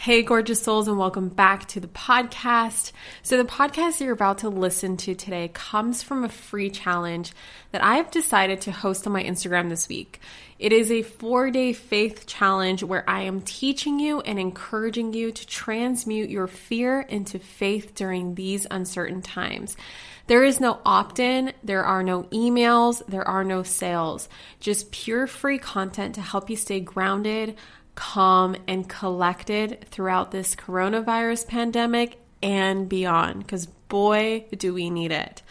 Hey, gorgeous souls, and welcome back to the podcast. So, the podcast you're about to listen to today comes from a free challenge that I've decided to host on my Instagram this week. It is a four day faith challenge where I am teaching you and encouraging you to transmute your fear into faith during these uncertain times. There is no opt in, there are no emails, there are no sales, just pure free content to help you stay grounded calm, and collected throughout this coronavirus pandemic and beyond, because boy, do we need it.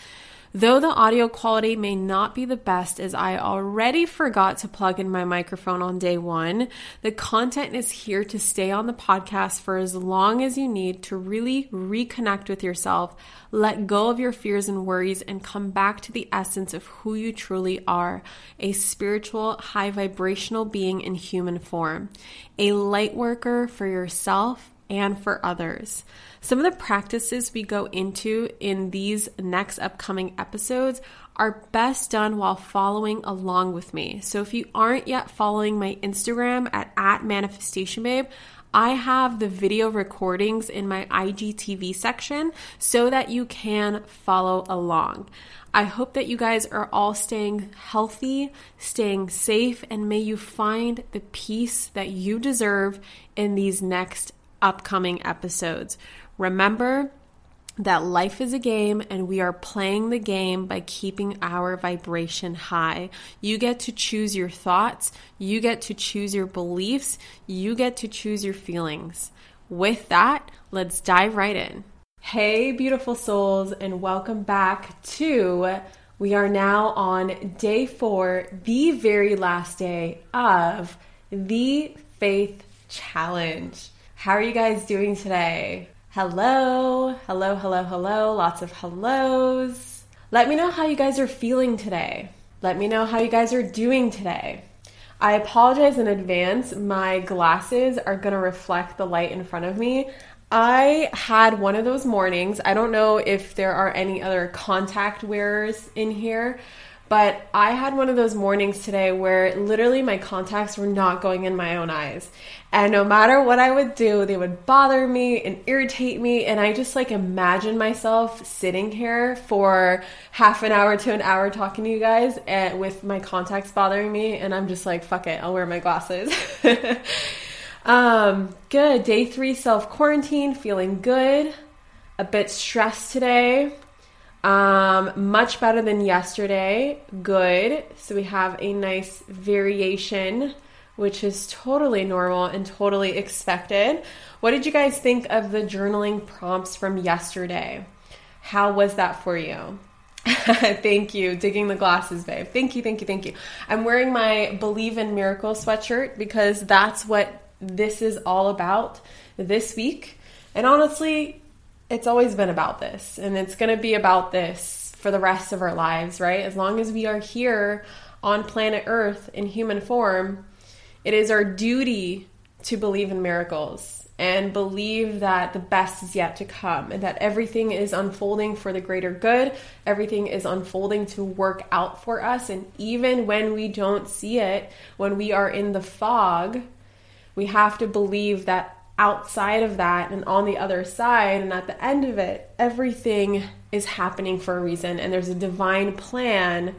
Though the audio quality may not be the best, as I already forgot to plug in my microphone on day one, the content is here to stay on the podcast for as long as you need to really reconnect with yourself, let go of your fears and worries, and come back to the essence of who you truly are a spiritual, high vibrational being in human form, a light worker for yourself and for others. Some of the practices we go into in these next upcoming episodes are best done while following along with me. So if you aren't yet following my Instagram at, at manifestationbabe, I have the video recordings in my IGTV section so that you can follow along. I hope that you guys are all staying healthy, staying safe, and may you find the peace that you deserve in these next upcoming episodes. Remember that life is a game and we are playing the game by keeping our vibration high. You get to choose your thoughts, you get to choose your beliefs, you get to choose your feelings. With that, let's dive right in. Hey, beautiful souls, and welcome back to. We are now on day four, the very last day of the Faith Challenge. How are you guys doing today? Hello, hello, hello, hello. Lots of hellos. Let me know how you guys are feeling today. Let me know how you guys are doing today. I apologize in advance. My glasses are going to reflect the light in front of me. I had one of those mornings. I don't know if there are any other contact wearers in here, but I had one of those mornings today where literally my contacts were not going in my own eyes. And no matter what I would do, they would bother me and irritate me. And I just like imagine myself sitting here for half an hour to an hour talking to you guys and eh, with my contacts bothering me. And I'm just like, fuck it, I'll wear my glasses. um, good. Day three self quarantine, feeling good. a bit stressed today. Um, much better than yesterday. Good. So we have a nice variation, which is totally normal and totally expected. What did you guys think of the journaling prompts from yesterday? How was that for you? thank you. Digging the glasses, babe. Thank you, thank you, thank you. I'm wearing my Believe in Miracle sweatshirt because that's what this is all about this week. And honestly, it's always been about this, and it's going to be about this for the rest of our lives, right? As long as we are here on planet Earth in human form, it is our duty to believe in miracles and believe that the best is yet to come and that everything is unfolding for the greater good. Everything is unfolding to work out for us. And even when we don't see it, when we are in the fog, we have to believe that outside of that and on the other side and at the end of it, everything is happening for a reason and there's a divine plan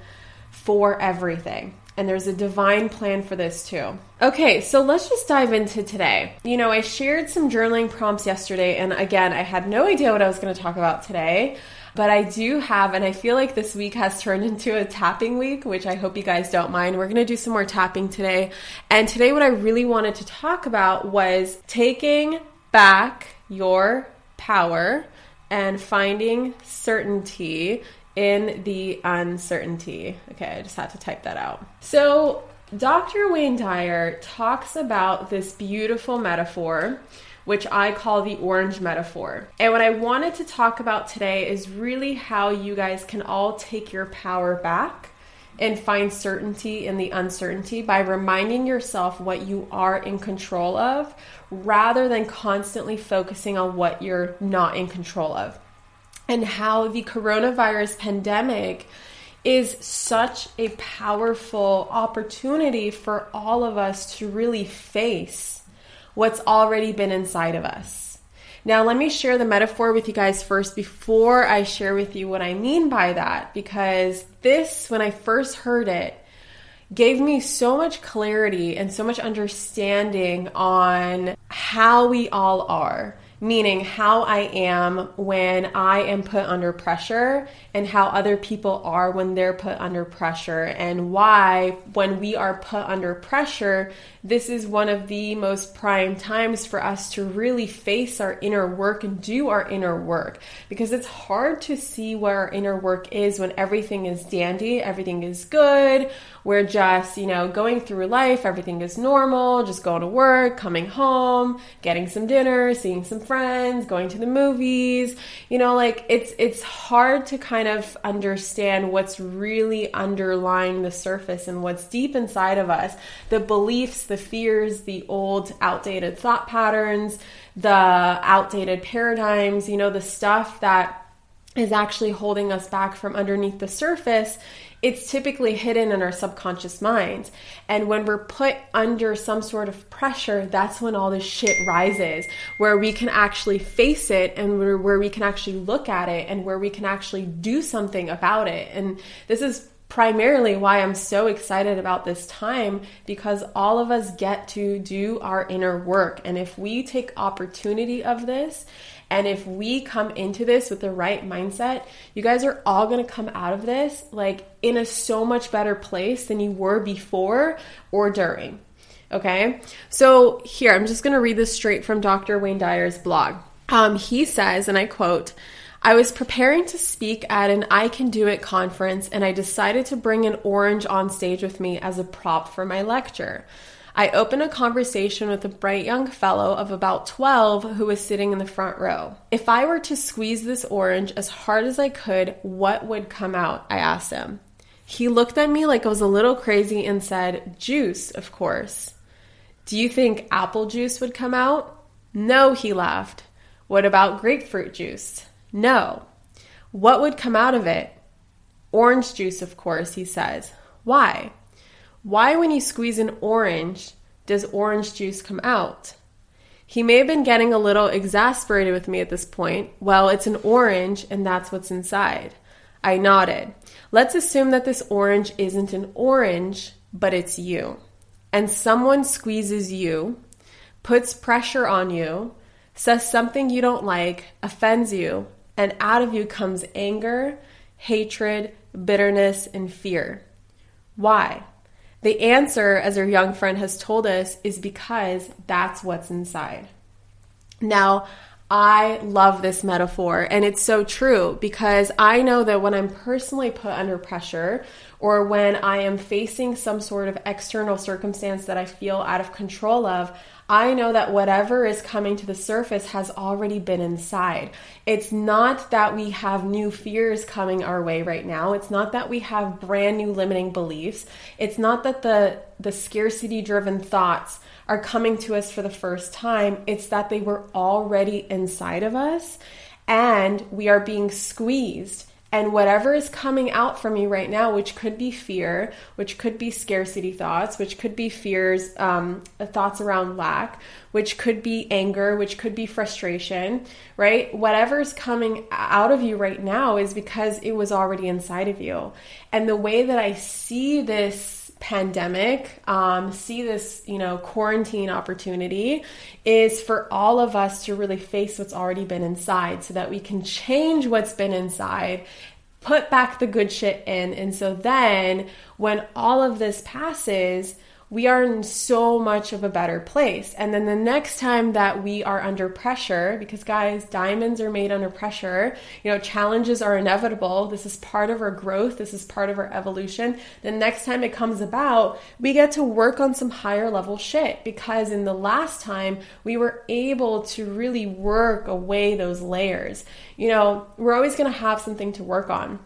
for everything. And there's a divine plan for this too. Okay, so let's just dive into today. You know, I shared some journaling prompts yesterday, and again, I had no idea what I was going to talk about today. But I do have, and I feel like this week has turned into a tapping week, which I hope you guys don't mind. We're going to do some more tapping today. And today, what I really wanted to talk about was taking back your power and finding certainty in the uncertainty. Okay, I just had to type that out. So, Dr. Wayne Dyer talks about this beautiful metaphor which I call the orange metaphor. And what I wanted to talk about today is really how you guys can all take your power back and find certainty in the uncertainty by reminding yourself what you are in control of rather than constantly focusing on what you're not in control of. And how the coronavirus pandemic is such a powerful opportunity for all of us to really face what's already been inside of us. Now, let me share the metaphor with you guys first before I share with you what I mean by that, because this, when I first heard it, gave me so much clarity and so much understanding on how we all are meaning how I am when I am put under pressure and how other people are when they're put under pressure, and why, when we are put under pressure, this is one of the most prime times for us to really face our inner work and do our inner work because it's hard to see where our inner work is when everything is dandy, everything is good, we're just, you know, going through life, everything is normal, just going to work, coming home, getting some dinner, seeing some friends, going to the movies. You know, like it's it's hard to kind of understand what's really underlying the surface and what's deep inside of us. The beliefs, the fears, the old outdated thought patterns, the outdated paradigms, you know, the stuff that is actually holding us back from underneath the surface it's typically hidden in our subconscious mind. And when we're put under some sort of pressure, that's when all this shit rises, where we can actually face it and where, where we can actually look at it and where we can actually do something about it. And this is primarily why I'm so excited about this time because all of us get to do our inner work. And if we take opportunity of this and if we come into this with the right mindset, you guys are all going to come out of this like in a so much better place than you were before or during. Okay? So here, I'm just going to read this straight from Dr. Wayne Dyer's blog. Um, he says, and I quote, I was preparing to speak at an I Can Do It conference, and I decided to bring an orange on stage with me as a prop for my lecture. I opened a conversation with a bright young fellow of about 12 who was sitting in the front row. If I were to squeeze this orange as hard as I could, what would come out? I asked him. He looked at me like I was a little crazy and said, Juice, of course. Do you think apple juice would come out? No, he laughed. What about grapefruit juice? No. What would come out of it? Orange juice, of course, he says. Why? Why, when you squeeze an orange, does orange juice come out? He may have been getting a little exasperated with me at this point. Well, it's an orange, and that's what's inside. I nodded. Let's assume that this orange isn't an orange, but it's you. And someone squeezes you, puts pressure on you, says something you don't like, offends you, and out of you comes anger, hatred, bitterness, and fear. Why? The answer, as our young friend has told us, is because that's what's inside. Now, I love this metaphor, and it's so true because I know that when I'm personally put under pressure or when I am facing some sort of external circumstance that I feel out of control of, I know that whatever is coming to the surface has already been inside. It's not that we have new fears coming our way right now. It's not that we have brand new limiting beliefs. It's not that the the scarcity driven thoughts are coming to us for the first time. It's that they were already inside of us and we are being squeezed and whatever is coming out from you right now, which could be fear, which could be scarcity thoughts, which could be fears, um, thoughts around lack, which could be anger, which could be frustration, right? Whatever's coming out of you right now is because it was already inside of you. And the way that I see this pandemic, um, see this, you know, quarantine opportunity is for all of us to really face what's already been inside so that we can change what's been inside put back the good shit in. And so then when all of this passes, we are in so much of a better place. And then the next time that we are under pressure, because guys, diamonds are made under pressure, you know, challenges are inevitable. This is part of our growth, this is part of our evolution. The next time it comes about, we get to work on some higher level shit because in the last time we were able to really work away those layers. You know, we're always going to have something to work on.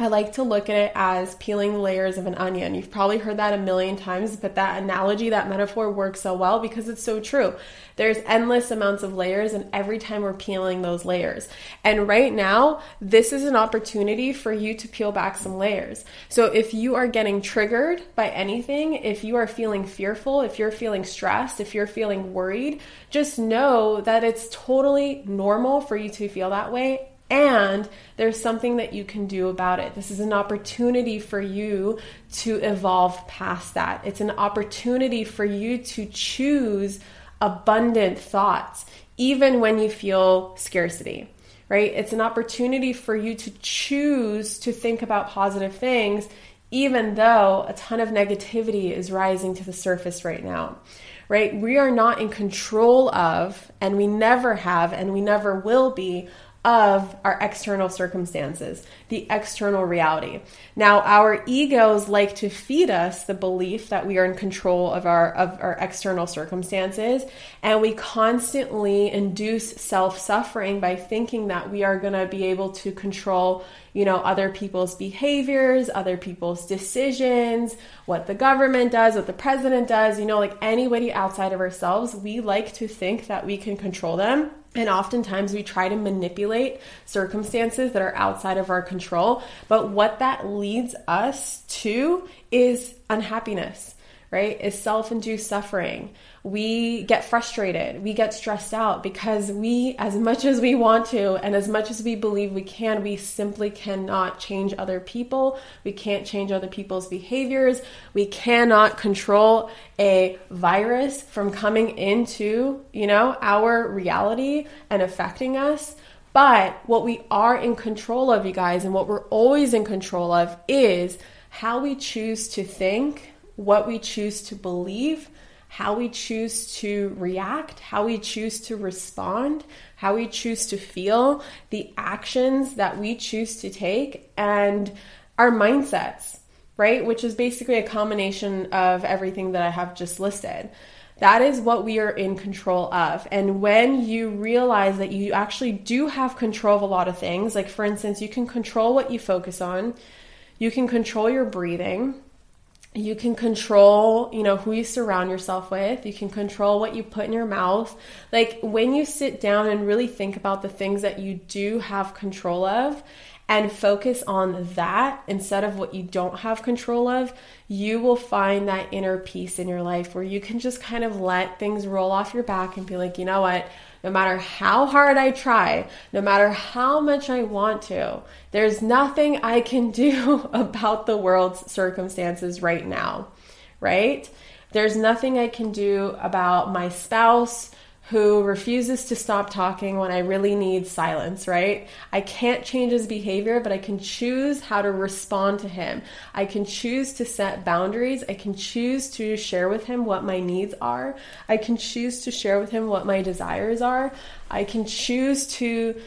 I like to look at it as peeling layers of an onion. You've probably heard that a million times, but that analogy, that metaphor works so well because it's so true. There's endless amounts of layers, and every time we're peeling those layers. And right now, this is an opportunity for you to peel back some layers. So if you are getting triggered by anything, if you are feeling fearful, if you're feeling stressed, if you're feeling worried, just know that it's totally normal for you to feel that way and there's something that you can do about it. This is an opportunity for you to evolve past that. It's an opportunity for you to choose abundant thoughts, even when you feel scarcity, right? It's an opportunity for you to choose to think about positive things, even though a ton of negativity is rising to the surface right now right? We are not in control of, and we never have, and we never will be of our external circumstances, the external reality. Now, our egos like to feed us the belief that we are in control of our of our external circumstances, and we constantly induce self-suffering by thinking that we are going to be able to control, you know, other people's behaviors, other people's decisions, what the government does, what the president does, you know, like anybody outside of ourselves, we like to think that we can control them and oftentimes we try to manipulate circumstances that are outside of our control. But what that leads us to is unhappiness right, is self induced suffering. We get frustrated, we get stressed out because we, as much as we want to and as much as we believe we can, we simply cannot change other people. We can't change other people's behaviors. We cannot control a virus from coming into, you know, our reality and affecting us. But what we are in control of, you guys, and what we're always in control of is how we choose to think what we choose to believe, how we choose to react, how we choose to respond, how we choose to feel, the actions that we choose to take, and our mindsets, right? Which is basically a combination of everything that I have just listed. That is what we are in control of. And when you realize that you actually do have control of a lot of things, like for instance, you can control what you focus on, you can control your breathing, you can control you know who you surround yourself with you can control what you put in your mouth like when you sit down and really think about the things that you do have control of and focus on that instead of what you don't have control of, you will find that inner peace in your life where you can just kind of let things roll off your back and be like, you know what? No matter how hard I try, no matter how much I want to, there's nothing I can do about the world's circumstances right now, right? There's nothing I can do about my spouse who refuses to stop talking when I really need silence, right? I can't change his behavior, but I can choose how to respond to him. I can choose to set boundaries. I can choose to share with him what my needs are. I can choose to share with him what my desires are. I can choose to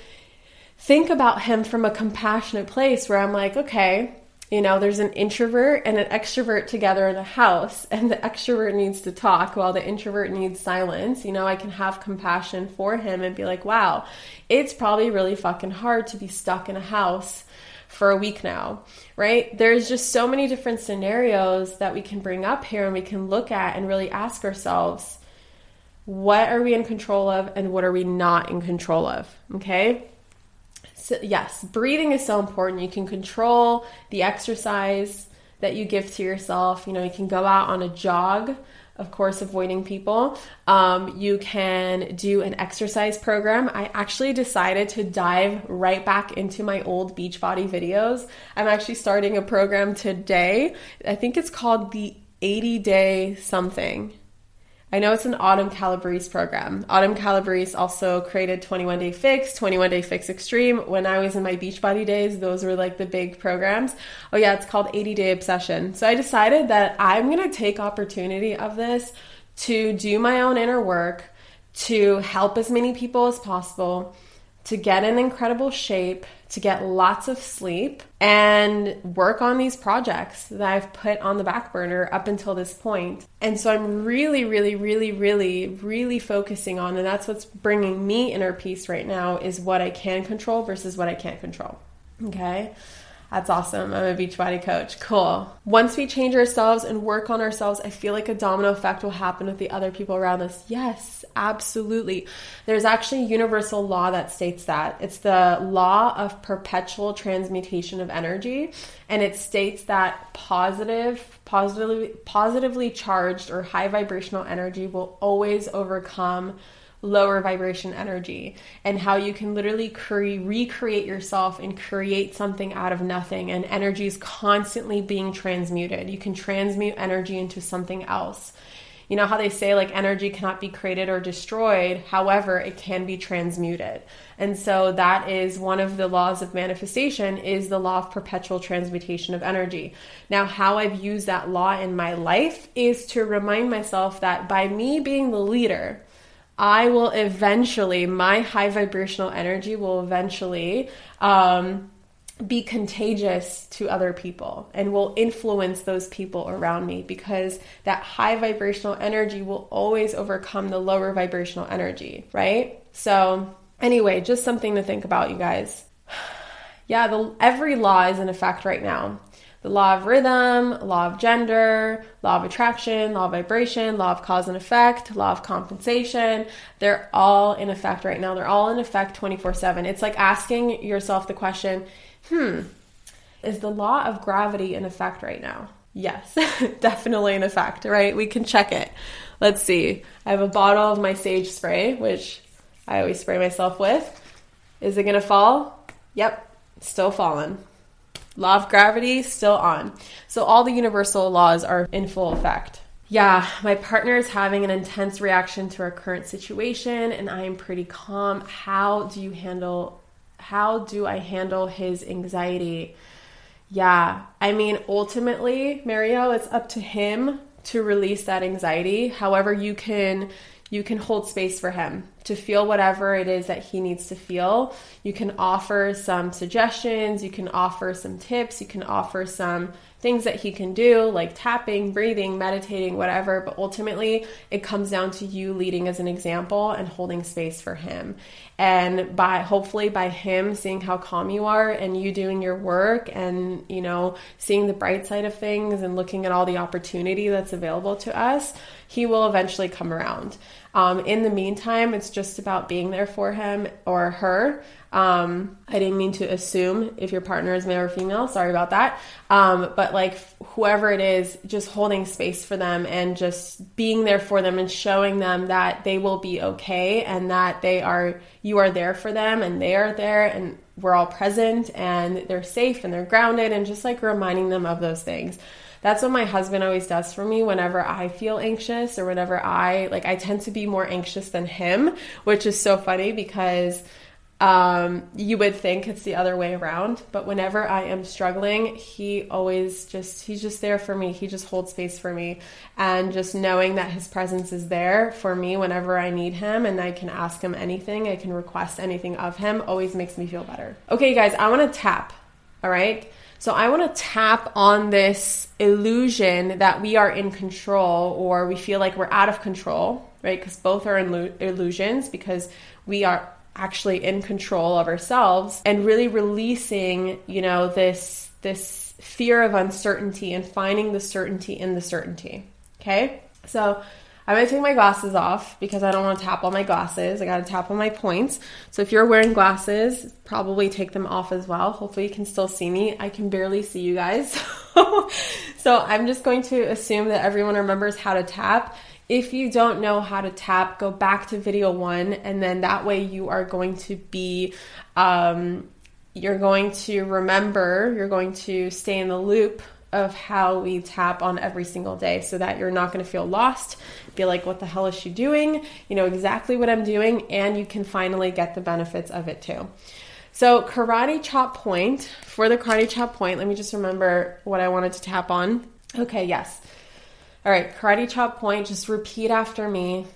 think about him from a compassionate place where I'm like, okay, you know, there's an introvert and an extrovert together in a house, and the extrovert needs to talk while the introvert needs silence. You know, I can have compassion for him and be like, wow, it's probably really fucking hard to be stuck in a house for a week now, right? There's just so many different scenarios that we can bring up here and we can look at and really ask ourselves, what are we in control of and what are we not in control of? Okay so, yes, breathing is so important. You can control the exercise that you give to yourself. You know, you can go out on a jog, of course, avoiding people. Um, you can do an exercise program. I actually decided to dive right back into my old Beachbody videos. I'm actually starting a program today. I think it's called the 80 day something. I know it's an Autumn Calabrese program. Autumn Calabrese also created 21 Day Fix, 21 Day Fix Extreme. When I was in my Beachbody days, those were like the big programs. Oh yeah, it's called 80 Day Obsession. So I decided that I'm going to take opportunity of this to do my own inner work, to help as many people as possible, to get in incredible shape, to get lots of sleep and work on these projects that I've put on the back burner up until this point. And so I'm really, really, really, really, really focusing on, and that's what's bringing me inner peace right now is what I can control versus what I can't control. Okay. That's awesome. I'm a Beachbody coach. Cool. Once we change ourselves and work on ourselves, I feel like a domino effect will happen with the other people around us. Yes, absolutely. There's actually a universal law that states that. It's the law of perpetual transmutation of energy. And it states that positive, positively, positively charged or high vibrational energy will always overcome lower vibration energy and how you can literally cre- recreate yourself and create something out of nothing. And energy is constantly being transmuted. You can transmute energy into something else. You know how they say like energy cannot be created or destroyed. However it can be transmuted. And so that is one of the laws of manifestation is the law of perpetual transmutation of energy. Now how i've used that law in my life is to remind myself that by me being the leader I will eventually, my high vibrational energy will eventually um, be contagious to other people and will influence those people around me because that high vibrational energy will always overcome the lower vibrational energy, right? So, anyway, just something to think about, you guys. Yeah, the, every law is in effect right now the law of rhythm, law of gender, law of attraction, law of vibration, law of cause and effect, law of compensation. They're all in effect right now. They're all in effect 24 7. It's like asking yourself the question hmm, is the law of gravity in effect right now? Yes, definitely in effect, right? We can check it. Let's see. I have a bottle of my sage spray, which I always spray myself with. Is it to fall? Yep, still falling. Law of gravity still on. So all the universal laws are in full effect. Yeah, my partner is having an intense reaction to our current situation and I am pretty calm. How do you handle how do I handle his anxiety? Yeah, I mean ultimately, Mario, it's up to him to release that anxiety. However, you can you can hold space for him to feel whatever it is that he needs to feel. You can offer some suggestions, you can offer some tips, you can offer some things that he can do, like tapping, breathing, meditating, whatever. But ultimately, it comes down to you leading as an example and holding space for him. And by hopefully by him seeing how calm you are and you doing your work and, you know, seeing the bright side of things and looking at all the opportunity that's available to us, he will eventually come around. Um, in the meantime, it's just about being there for him or her. Um, I didn't mean to assume if your partner is male or female. Sorry about that. Um, but like whoever it is, just holding space for them and just being there for them and showing them that they will be okay and that they are, you are there for them and they are there and we're all present and they're safe and they're grounded and just like reminding them of those things. That's what my husband always does for me whenever I feel anxious or whenever I like I tend to be more anxious than him, which is so funny because um, you would think it's the other way around, but whenever I am struggling, he always just, he's just there for me. He just holds space for me. And just knowing that his presence is there for me whenever I need him and I can ask him anything, I can request anything of him, always makes me feel better. Okay, guys, I want to tap, all right? So I want to tap on this illusion that we are in control or we feel like we're out of control, right? Because both are illusions because we are actually in control of ourselves and really releasing, you know, this this fear of uncertainty and finding the certainty in the certainty. Okay? So I'm gonna take my glasses off because I don't want to tap on my glasses. I gotta tap on my points. So if you're wearing glasses, probably take them off as well. Hopefully you can still see me. I can barely see you guys. so I'm just going to assume that everyone remembers how to tap if you don't know how to tap, go back to video one, and then that way you are going to be, um, you're going to remember, you're going to stay in the loop of how we tap on every single day so that you're not going to feel lost, be like, what the hell is she doing? You know exactly what I'm doing, and you can finally get the benefits of it too. So, karate chop point, for the karate chop point, let me just remember what I wanted to tap on. Okay, yes. All right, karate chop point, just repeat after me.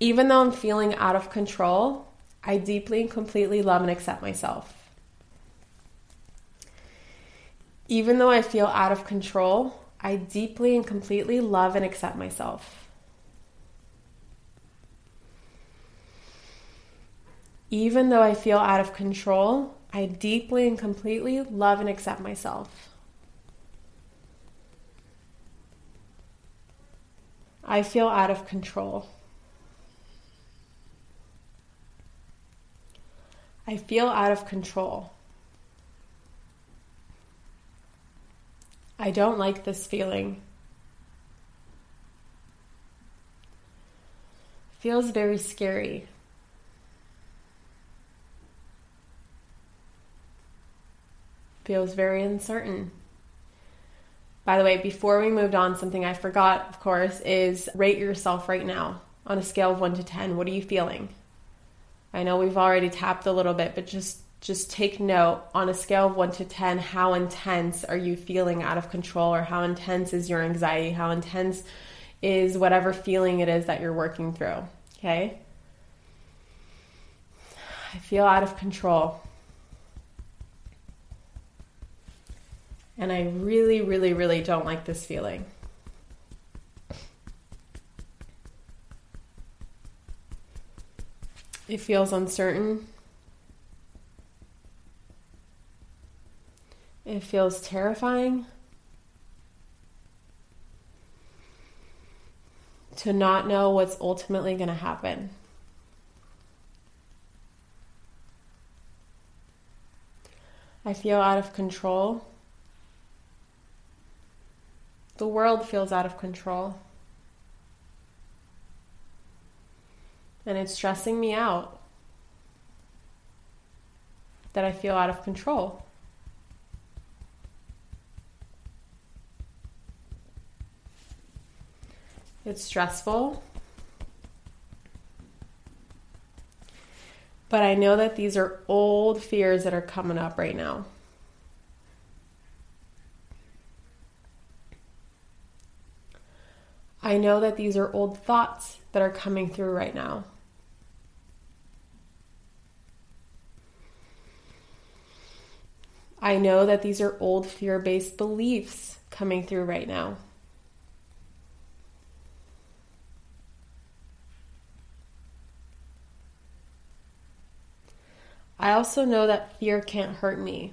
Even though I'm feeling out of control, I deeply and completely love and accept myself. Even though I feel out of control, I deeply and completely love and accept myself. Even though I feel out of control, I deeply and completely love and accept myself. I feel out of control. I feel out of control. I don't like this feeling. Feels very scary. Feels very uncertain. By the way, before we moved on, something I forgot, of course, is rate yourself right now on a scale of 1 to 10. What are you feeling? I know we've already tapped a little bit, but just just take note on a scale of 1 to 10, how intense are you feeling out of control or how intense is your anxiety? How intense is whatever feeling it is that you're working through, okay? I feel out of control. And I really, really, really don't like this feeling. It feels uncertain. It feels terrifying. To not know what's ultimately going to happen. I feel out of control. The world feels out of control. And it's stressing me out that I feel out of control. It's stressful. But I know that these are old fears that are coming up right now. I know that these are old thoughts that are coming through right now. I know that these are old fear based beliefs coming through right now. I also know that fear can't hurt me.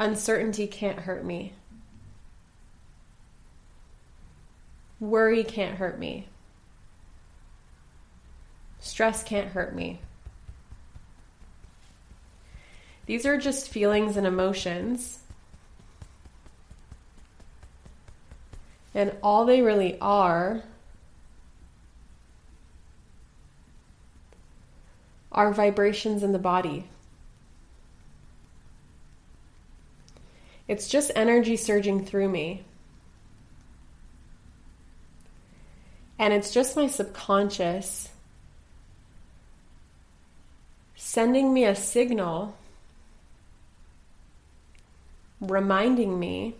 Uncertainty can't hurt me. Worry can't hurt me. Stress can't hurt me. These are just feelings and emotions. And all they really are are vibrations in the body. It's just energy surging through me. And it's just my subconscious sending me a signal reminding me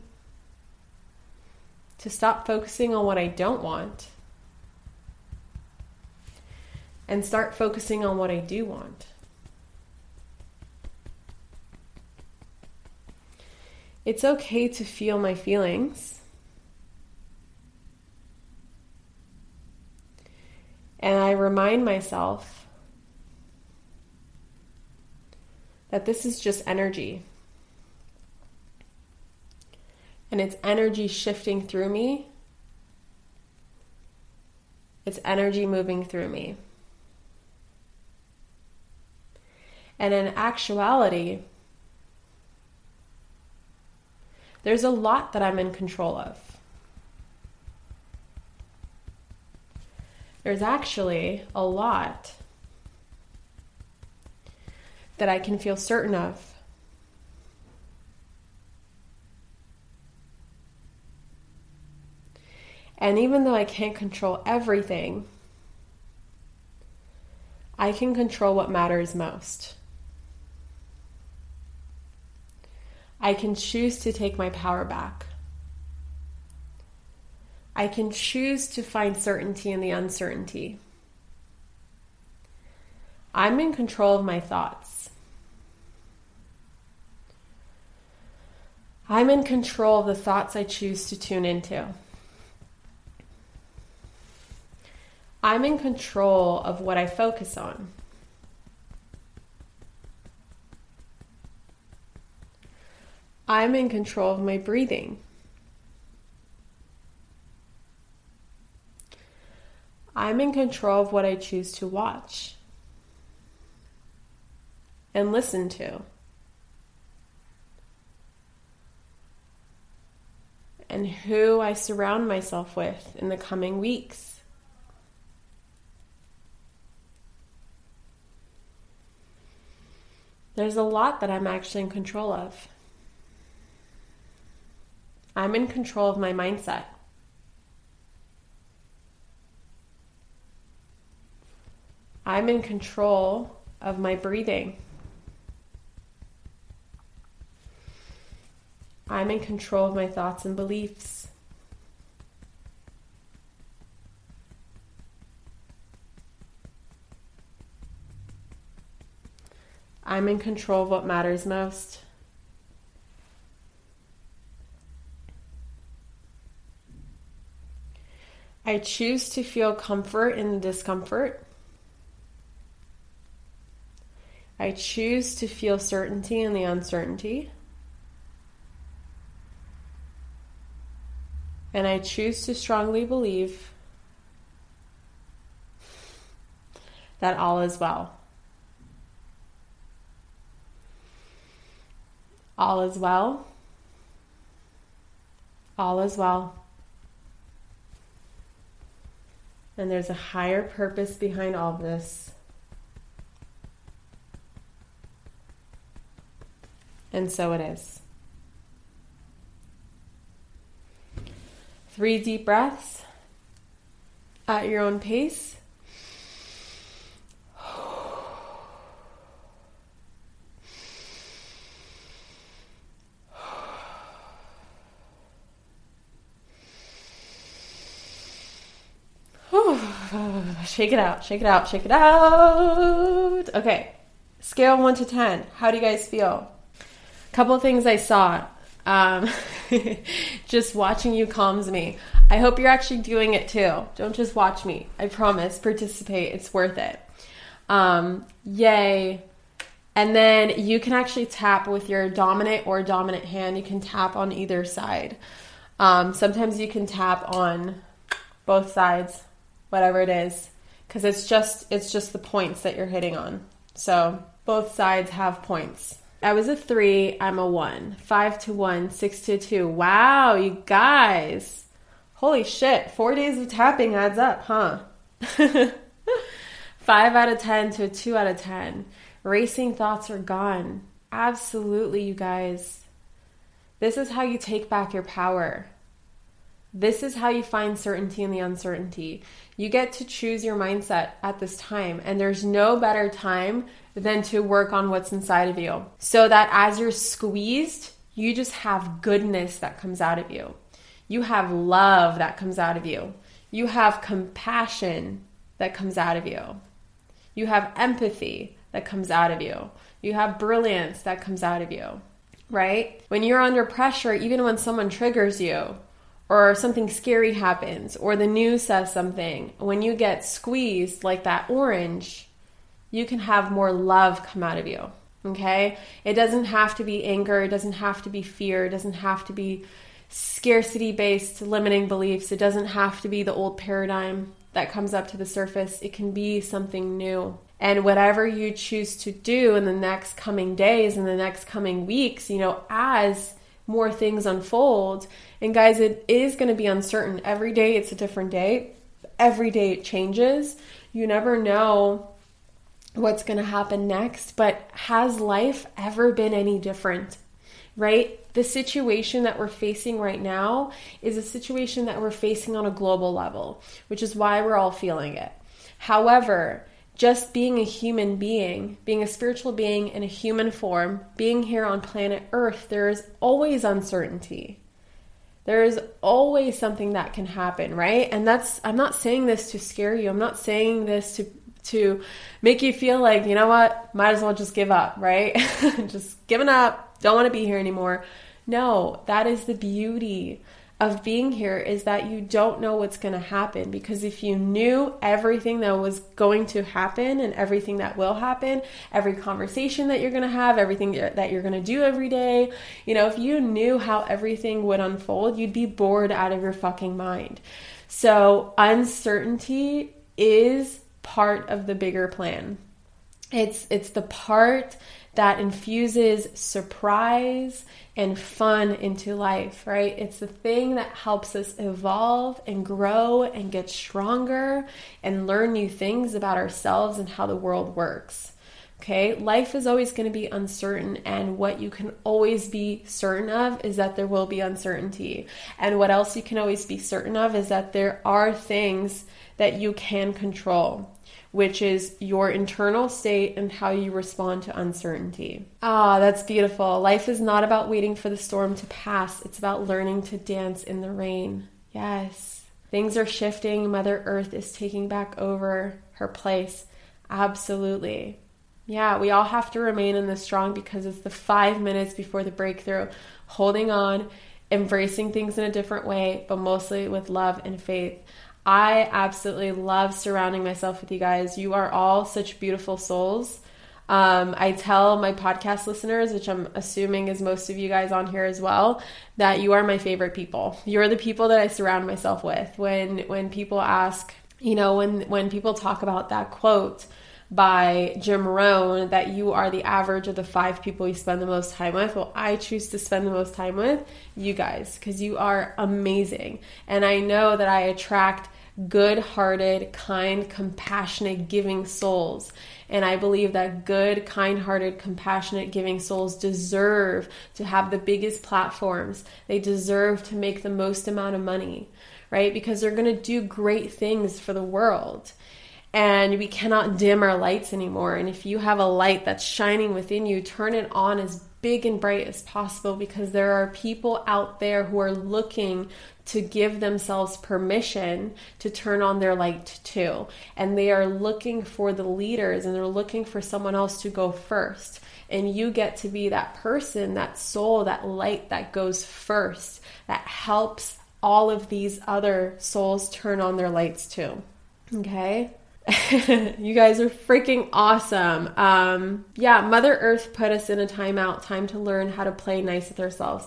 to stop focusing on what I don't want and start focusing on what I do want. It's okay to feel my feelings. And I remind myself that this is just energy. And it's energy shifting through me. It's energy moving through me. And in actuality, there's a lot that I'm in control of. There's actually a lot that I can feel certain of. And even though I can't control everything, I can control what matters most. I can choose to take my power back. I can choose to find certainty in the uncertainty. I'm in control of my thoughts. I'm in control of the thoughts I choose to tune into. I'm in control of what I focus on. I'm in control of my breathing. I'm in control of what I choose to watch and listen to. And who I surround myself with in the coming weeks. There's a lot that I'm actually in control of. I'm in control of my mindset. I'm in control of my breathing. I'm in control of my thoughts and beliefs. I'm in control of what matters most. I choose to feel comfort in the discomfort. I choose to feel certainty in the uncertainty. And I choose to strongly believe that all is well. All is well. All is well. And there's a higher purpose behind all this. And so it is. Three deep breaths at your own pace. Shake it out, shake it out, shake it out. Okay, scale one to 10. How do you guys feel? A couple things I saw. Um, just watching you calms me. I hope you're actually doing it too. Don't just watch me. I promise. Participate. It's worth it. Um, yay. And then you can actually tap with your dominant or dominant hand. You can tap on either side. Um, sometimes you can tap on both sides, whatever it is because it's just it's just the points that you're hitting on. So both sides have points. I was a three, I'm a one. Five to one, six to two. Wow, you guys. Holy shit, four days of tapping adds up, huh? Five out of ten to a two out of ten. Racing thoughts are gone. Absolutely, you guys. This is how you take back your power. This is how you find certainty in the uncertainty. You get to choose your mindset at this time, and there's no better time than to work on what's inside of you so that as you're squeezed, you just have goodness that comes out of you. You have love that comes out of you. You have compassion that comes out of you. You have empathy that comes out of you. You have brilliance that comes out of you, right? When you're under pressure, even when someone triggers you, or something scary happens, or the news says something, when you get squeezed like that orange, you can have more love come out of you. Okay? It doesn't have to be anger, it doesn't have to be fear, it doesn't have to be scarcity based limiting beliefs, it doesn't have to be the old paradigm that comes up to the surface. It can be something new. And whatever you choose to do in the next coming days, in the next coming weeks, you know, as more things unfold, and guys, it is going to be uncertain. Every day it's a different day, every day it changes. You never know what's going to happen next, but has life ever been any different? Right? The situation that we're facing right now is a situation that we're facing on a global level, which is why we're all feeling it. However, just being a human being, being a spiritual being in a human form, being here on planet Earth, there is always uncertainty. There is always something that can happen, right? And that's, I'm not saying this to scare you. I'm not saying this to to make you feel like, you know what, might as well just give up, right? just giving up, don't want to be here anymore. No, that is the beauty of being here is that you don't know what's going to happen because if you knew everything that was going to happen and everything that will happen, every conversation that you're going to have, everything that you're going to do every day, you know, if you knew how everything would unfold, you'd be bored out of your fucking mind. So, uncertainty is part of the bigger plan. It's it's the part that infuses surprise and fun into life, right? It's the thing that helps us evolve and grow and get stronger and learn new things about ourselves and how the world works. Okay, life is always going to be uncertain, and what you can always be certain of is that there will be uncertainty. And what else you can always be certain of is that there are things that you can control which is your internal state and how you respond to uncertainty. Ah, that's beautiful. Life is not about waiting for the storm to pass, it's about learning to dance in the rain. Yes. Things are shifting. Mother Earth is taking back over her place. Absolutely. Yeah, we all have to remain in this strong because it's the five minutes before the breakthrough, holding on, embracing things in a different way, but mostly with love and faith. I absolutely love surrounding myself with you guys. You are all such beautiful souls. Um, I tell my podcast listeners, which I'm assuming is most of you guys on here as well, that you are my favorite people. You're the people that I surround myself with. When when people ask, you know, when when people talk about that quote by Jim Rohn that you are the average of the five people you spend the most time with. Well, I choose to spend the most time with you guys because you are amazing. And I know that I attract good hearted, kind, compassionate, giving souls. And I believe that good, kind hearted, compassionate, giving souls deserve to have the biggest platforms. They deserve to make the most amount of money, right? Because they're going to do great things for the world and we cannot dim our lights anymore. And if you have a light that's shining within you, turn it on as big and bright as possible because there are people out there who are looking to give themselves permission to turn on their light too. And they are looking for the leaders and they're looking for someone else to go first. And you get to be that person, that soul, that light that goes first, that helps all of these other souls turn on their lights too. Okay? you guys are freaking awesome. Um, yeah, Mother Earth put us in a timeout, time to learn how to play nice with ourselves.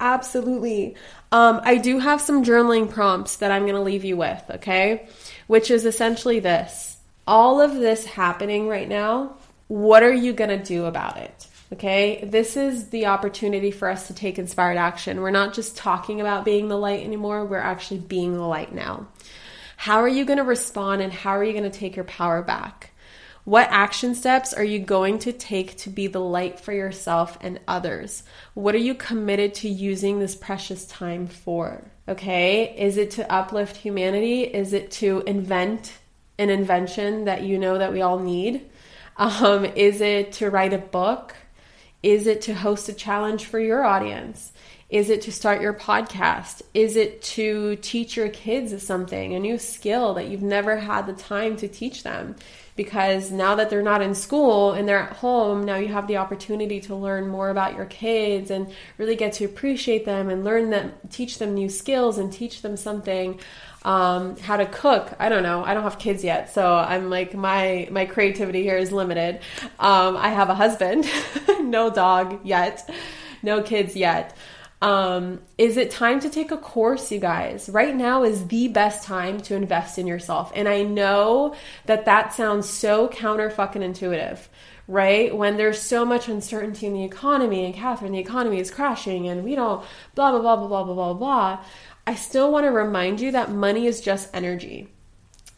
Absolutely. Um, I do have some journaling prompts that I'm going to leave you with, okay? Which is essentially this all of this happening right now, what are you going to do about it? Okay, this is the opportunity for us to take inspired action. We're not just talking about being the light anymore, we're actually being the light now. How are you going to respond and how are you going to take your power back? What action steps are you going to take to be the light for yourself and others? What are you committed to using this precious time for? Okay, is it to uplift humanity? Is it to invent an invention that you know that we all need? Um, is it to write a book? Is it to host a challenge for your audience? Is it to start your podcast? Is it to teach your kids something, a new skill that you've never had the time to teach them? Because now that they're not in school and they're at home, now you have the opportunity to learn more about your kids and really get to appreciate them and learn them, teach them new skills and teach them something. Um, how to cook. I don't know. I don't have kids yet, so I'm like my my creativity here is limited. Um, I have a husband, no dog yet, no kids yet. Um, is it time to take a course, you guys? Right now is the best time to invest in yourself. And I know that that sounds so counter fucking intuitive, right? When there's so much uncertainty in the economy and Kathrin, the economy is crashing and we don't blah, blah, blah, blah, blah, blah, blah, blah. I still want to remind you that money is just energy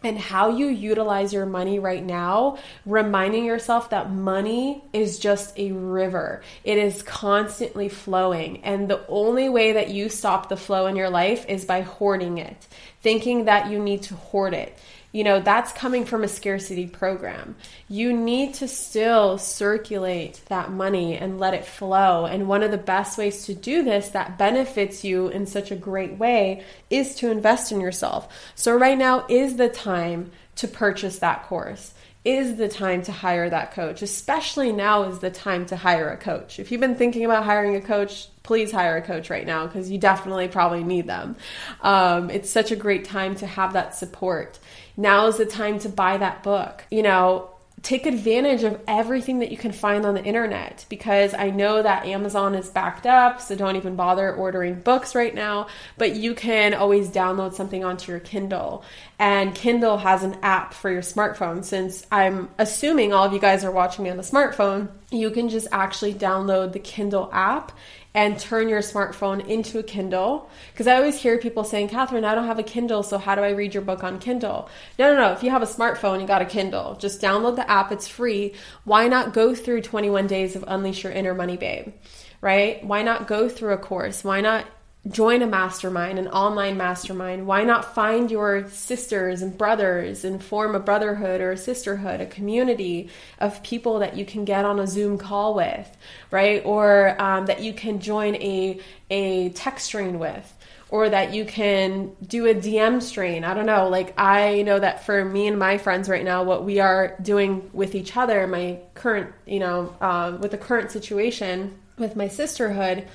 and how you utilize your money right now, reminding yourself that money is just a river. It is constantly flowing. And the only way that you stop the flow in your life is by hoarding it, thinking that you need to hoard it you know, that's coming from a scarcity program. You need to still circulate that money and let it flow. And one of the best ways to do this that benefits you in such a great way is to invest in yourself. So, right now is the time to purchase that course is the time to hire that coach. Especially now is the time to hire a coach. If you've been thinking about hiring a coach, please hire a coach right now because you definitely probably need them. Um, it's such a great time to have that support. Now is the time to buy that book. You know, take advantage of everything that you can find on the internet because I know that Amazon is backed up, so don't even bother ordering books right now. But you can always download something onto your Kindle, and Kindle has an app for your smartphone. Since I'm assuming all of you guys are watching me on a smartphone, you can just actually download the Kindle app and turn your smartphone into a Kindle. Because I always hear people saying, Kathrin, I don't have a Kindle, so how do I read your book on Kindle? No, no, no. If you have a smartphone, you got a Kindle. Just download the app, it's free. Why not go through 21 days of Unleash Your Inner Money Babe? Right? Why not go through a course? Why not join a mastermind, an online mastermind. Why not find your sisters and brothers and form a brotherhood or a sisterhood, a community of people that you can get on a Zoom call with, right? Or um, that you can join a, a text strain with. Or that you can do a DM strain. I don't know. Like, I know that for me and my friends right now, what we are doing with each other, my current, you know, uh, with the current situation with my sisterhood,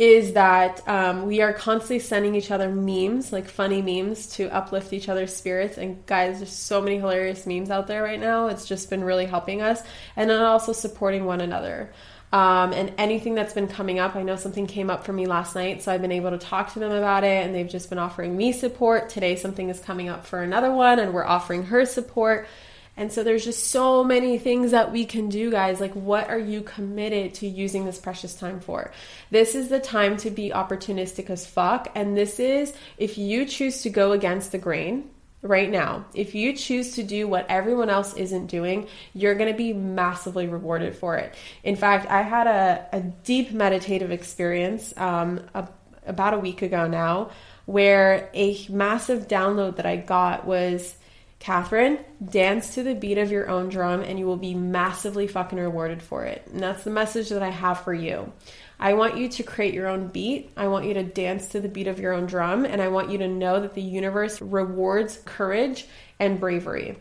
is that um, we are constantly sending each other memes, like funny memes, to uplift each other's spirits. And guys, there's so many hilarious memes out there right now. It's just been really helping us, and then also supporting one another. Um, and anything that's been coming up, I know something came up for me last night, so I've been able to talk to them about it, and they've just been offering me support. Today, something is coming up for another one, and we're offering her support. And so there's just so many things that we can do, guys. Like, what are you committed to using this precious time for? This is the time to be opportunistic as fuck. And this is if you choose to go against the grain, right now. If you choose to do what everyone else isn't doing, you're going to be massively rewarded for it. In fact, I had a, a deep meditative experience um, a, about a week ago now where a massive download that I got was Kathrin, dance to the beat of your own drum and you will be massively fucking rewarded for it. And that's the message that I have for you. I want you to create your own beat. I want you to dance to the beat of your own drum. And I want you to know that the universe rewards courage and bravery.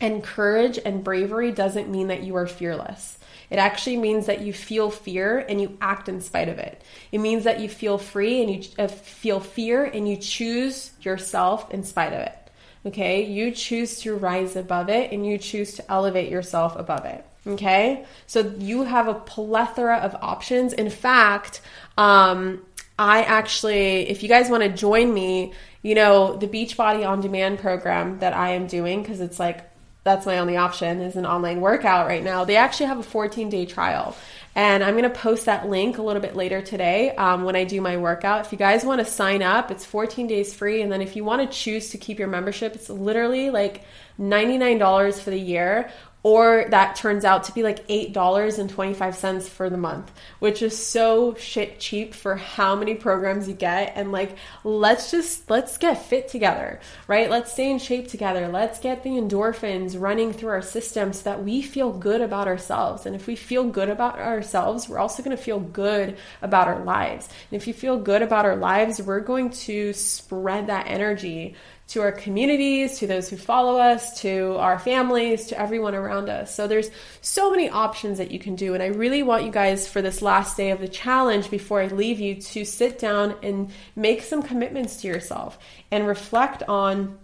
And courage and bravery doesn't mean that you are fearless. It actually means that you feel fear and you act in spite of it. It means that you feel free and you uh, feel fear and you choose yourself in spite of it. Okay, you choose to rise above it and you choose to elevate yourself above it. Okay, so you have a plethora of options. In fact, um, I actually, if you guys want to join me, you know, the Beachbody on Demand program that I am doing, because it's like that's my only option is an online workout right now. They actually have a 14 day trial. And I'm going to post that link a little bit later today um, when I do my workout. If you guys want to sign up, it's 14 days free. And then if you want to choose to keep your membership, it's literally like $99 for the year or that turns out to be like $8.25 for the month, which is so shit cheap for how many programs you get. And like, let's just, let's get fit together, right? Let's stay in shape together. Let's get the endorphins running through our system so that we feel good about ourselves. And if we feel good about ourselves, we're also going to feel good about our lives. And if you feel good about our lives, we're going to spread that energy to our communities, to those who follow us, to our families, to everyone around us. So there's so many options that you can do. And I really want you guys for this last day of the challenge before I leave you to sit down and make some commitments to yourself and reflect on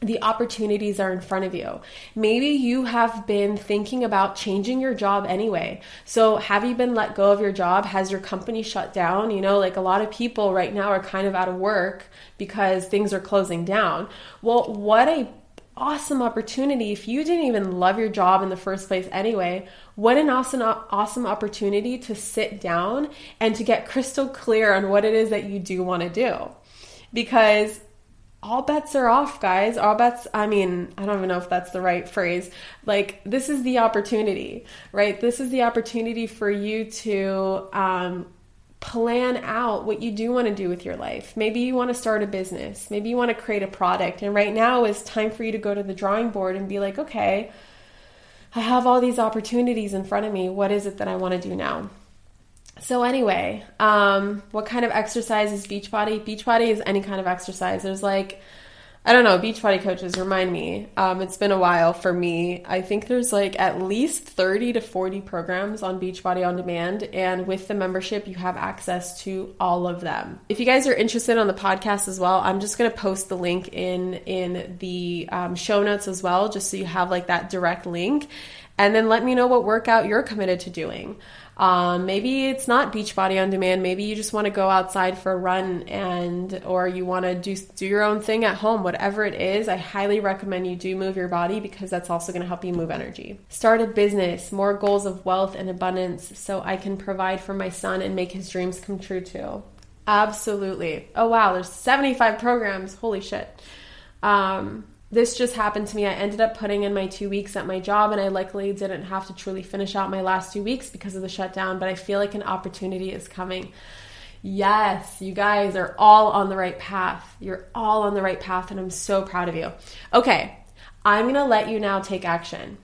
the opportunities are in front of you. Maybe you have been thinking about changing your job anyway. So, have you been let go of your job? Has your company shut down? You know, like a lot of people right now are kind of out of work because things are closing down. Well, what a awesome opportunity if you didn't even love your job in the first place anyway what an awesome awesome opportunity to sit down and to get crystal clear on what it is that you do want to do because all bets are off, guys. All bets, I mean, I don't even know if that's the right phrase. Like, this is the opportunity, right? This is the opportunity for you to um, plan out what you do want to do with your life. Maybe you want to start a business. Maybe you want to create a product. And right now is time for you to go to the drawing board and be like, okay, I have all these opportunities in front of me. What is it that I want to do now? So anyway, um, what kind of exercise is Beachbody? Beachbody is any kind of exercise. There's like, I don't know, Beachbody coaches remind me. Um, it's been a while for me. I think there's like at least 30 to 40 programs on Beachbody on demand, and with the membership, you have access to all of them. If you guys are interested on the podcast as well, I'm just gonna post the link in in the um, show notes as well, just so you have like that direct link, and then let me know what workout you're committed to doing. Um, maybe it's not Beachbody on demand. Maybe you just want to go outside for a run and or you want to do do your own thing at home. Whatever it is, I highly recommend you do move your body because that's also going to help you move energy. Start a business, more goals of wealth and abundance so I can provide for my son and make his dreams come true too. Absolutely. Oh wow, there's 75 programs. Holy shit. Um, this just happened to me. I ended up putting in my two weeks at my job, and I likely didn't have to truly finish out my last two weeks because of the shutdown, but I feel like an opportunity is coming. Yes, you guys are all on the right path. You're all on the right path, and I'm so proud of you. Okay, I'm gonna let you now take action.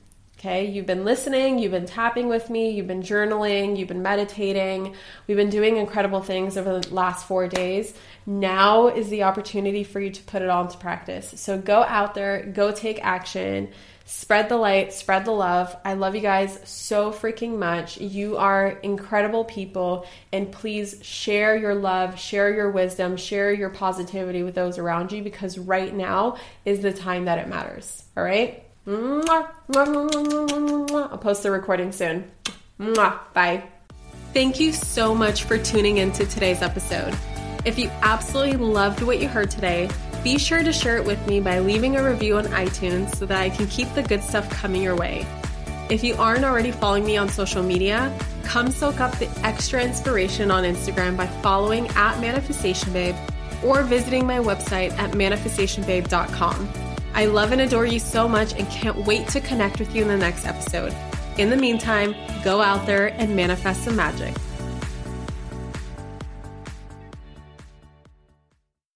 Okay, you've been listening, you've been tapping with me, you've been journaling, you've been meditating. We've been doing incredible things over the last four days. Now is the opportunity for you to put it all into practice. So go out there, go take action, spread the light, spread the love. I love you guys so freaking much. You are incredible people, and please share your love, share your wisdom, share your positivity with those around you because right now is the time that it matters. All right? I'll post the recording soon. Bye. Thank you so much for tuning into today's episode. If you absolutely loved what you heard today, be sure to share it with me by leaving a review on iTunes so that I can keep the good stuff coming your way. If you aren't already following me on social media, come soak up the extra inspiration on Instagram by following at Manifestation Babe or visiting my website at manifestationbabe.com. I love and adore you so much and can't wait to connect with you in the next episode. In the meantime, go out there and manifest some magic.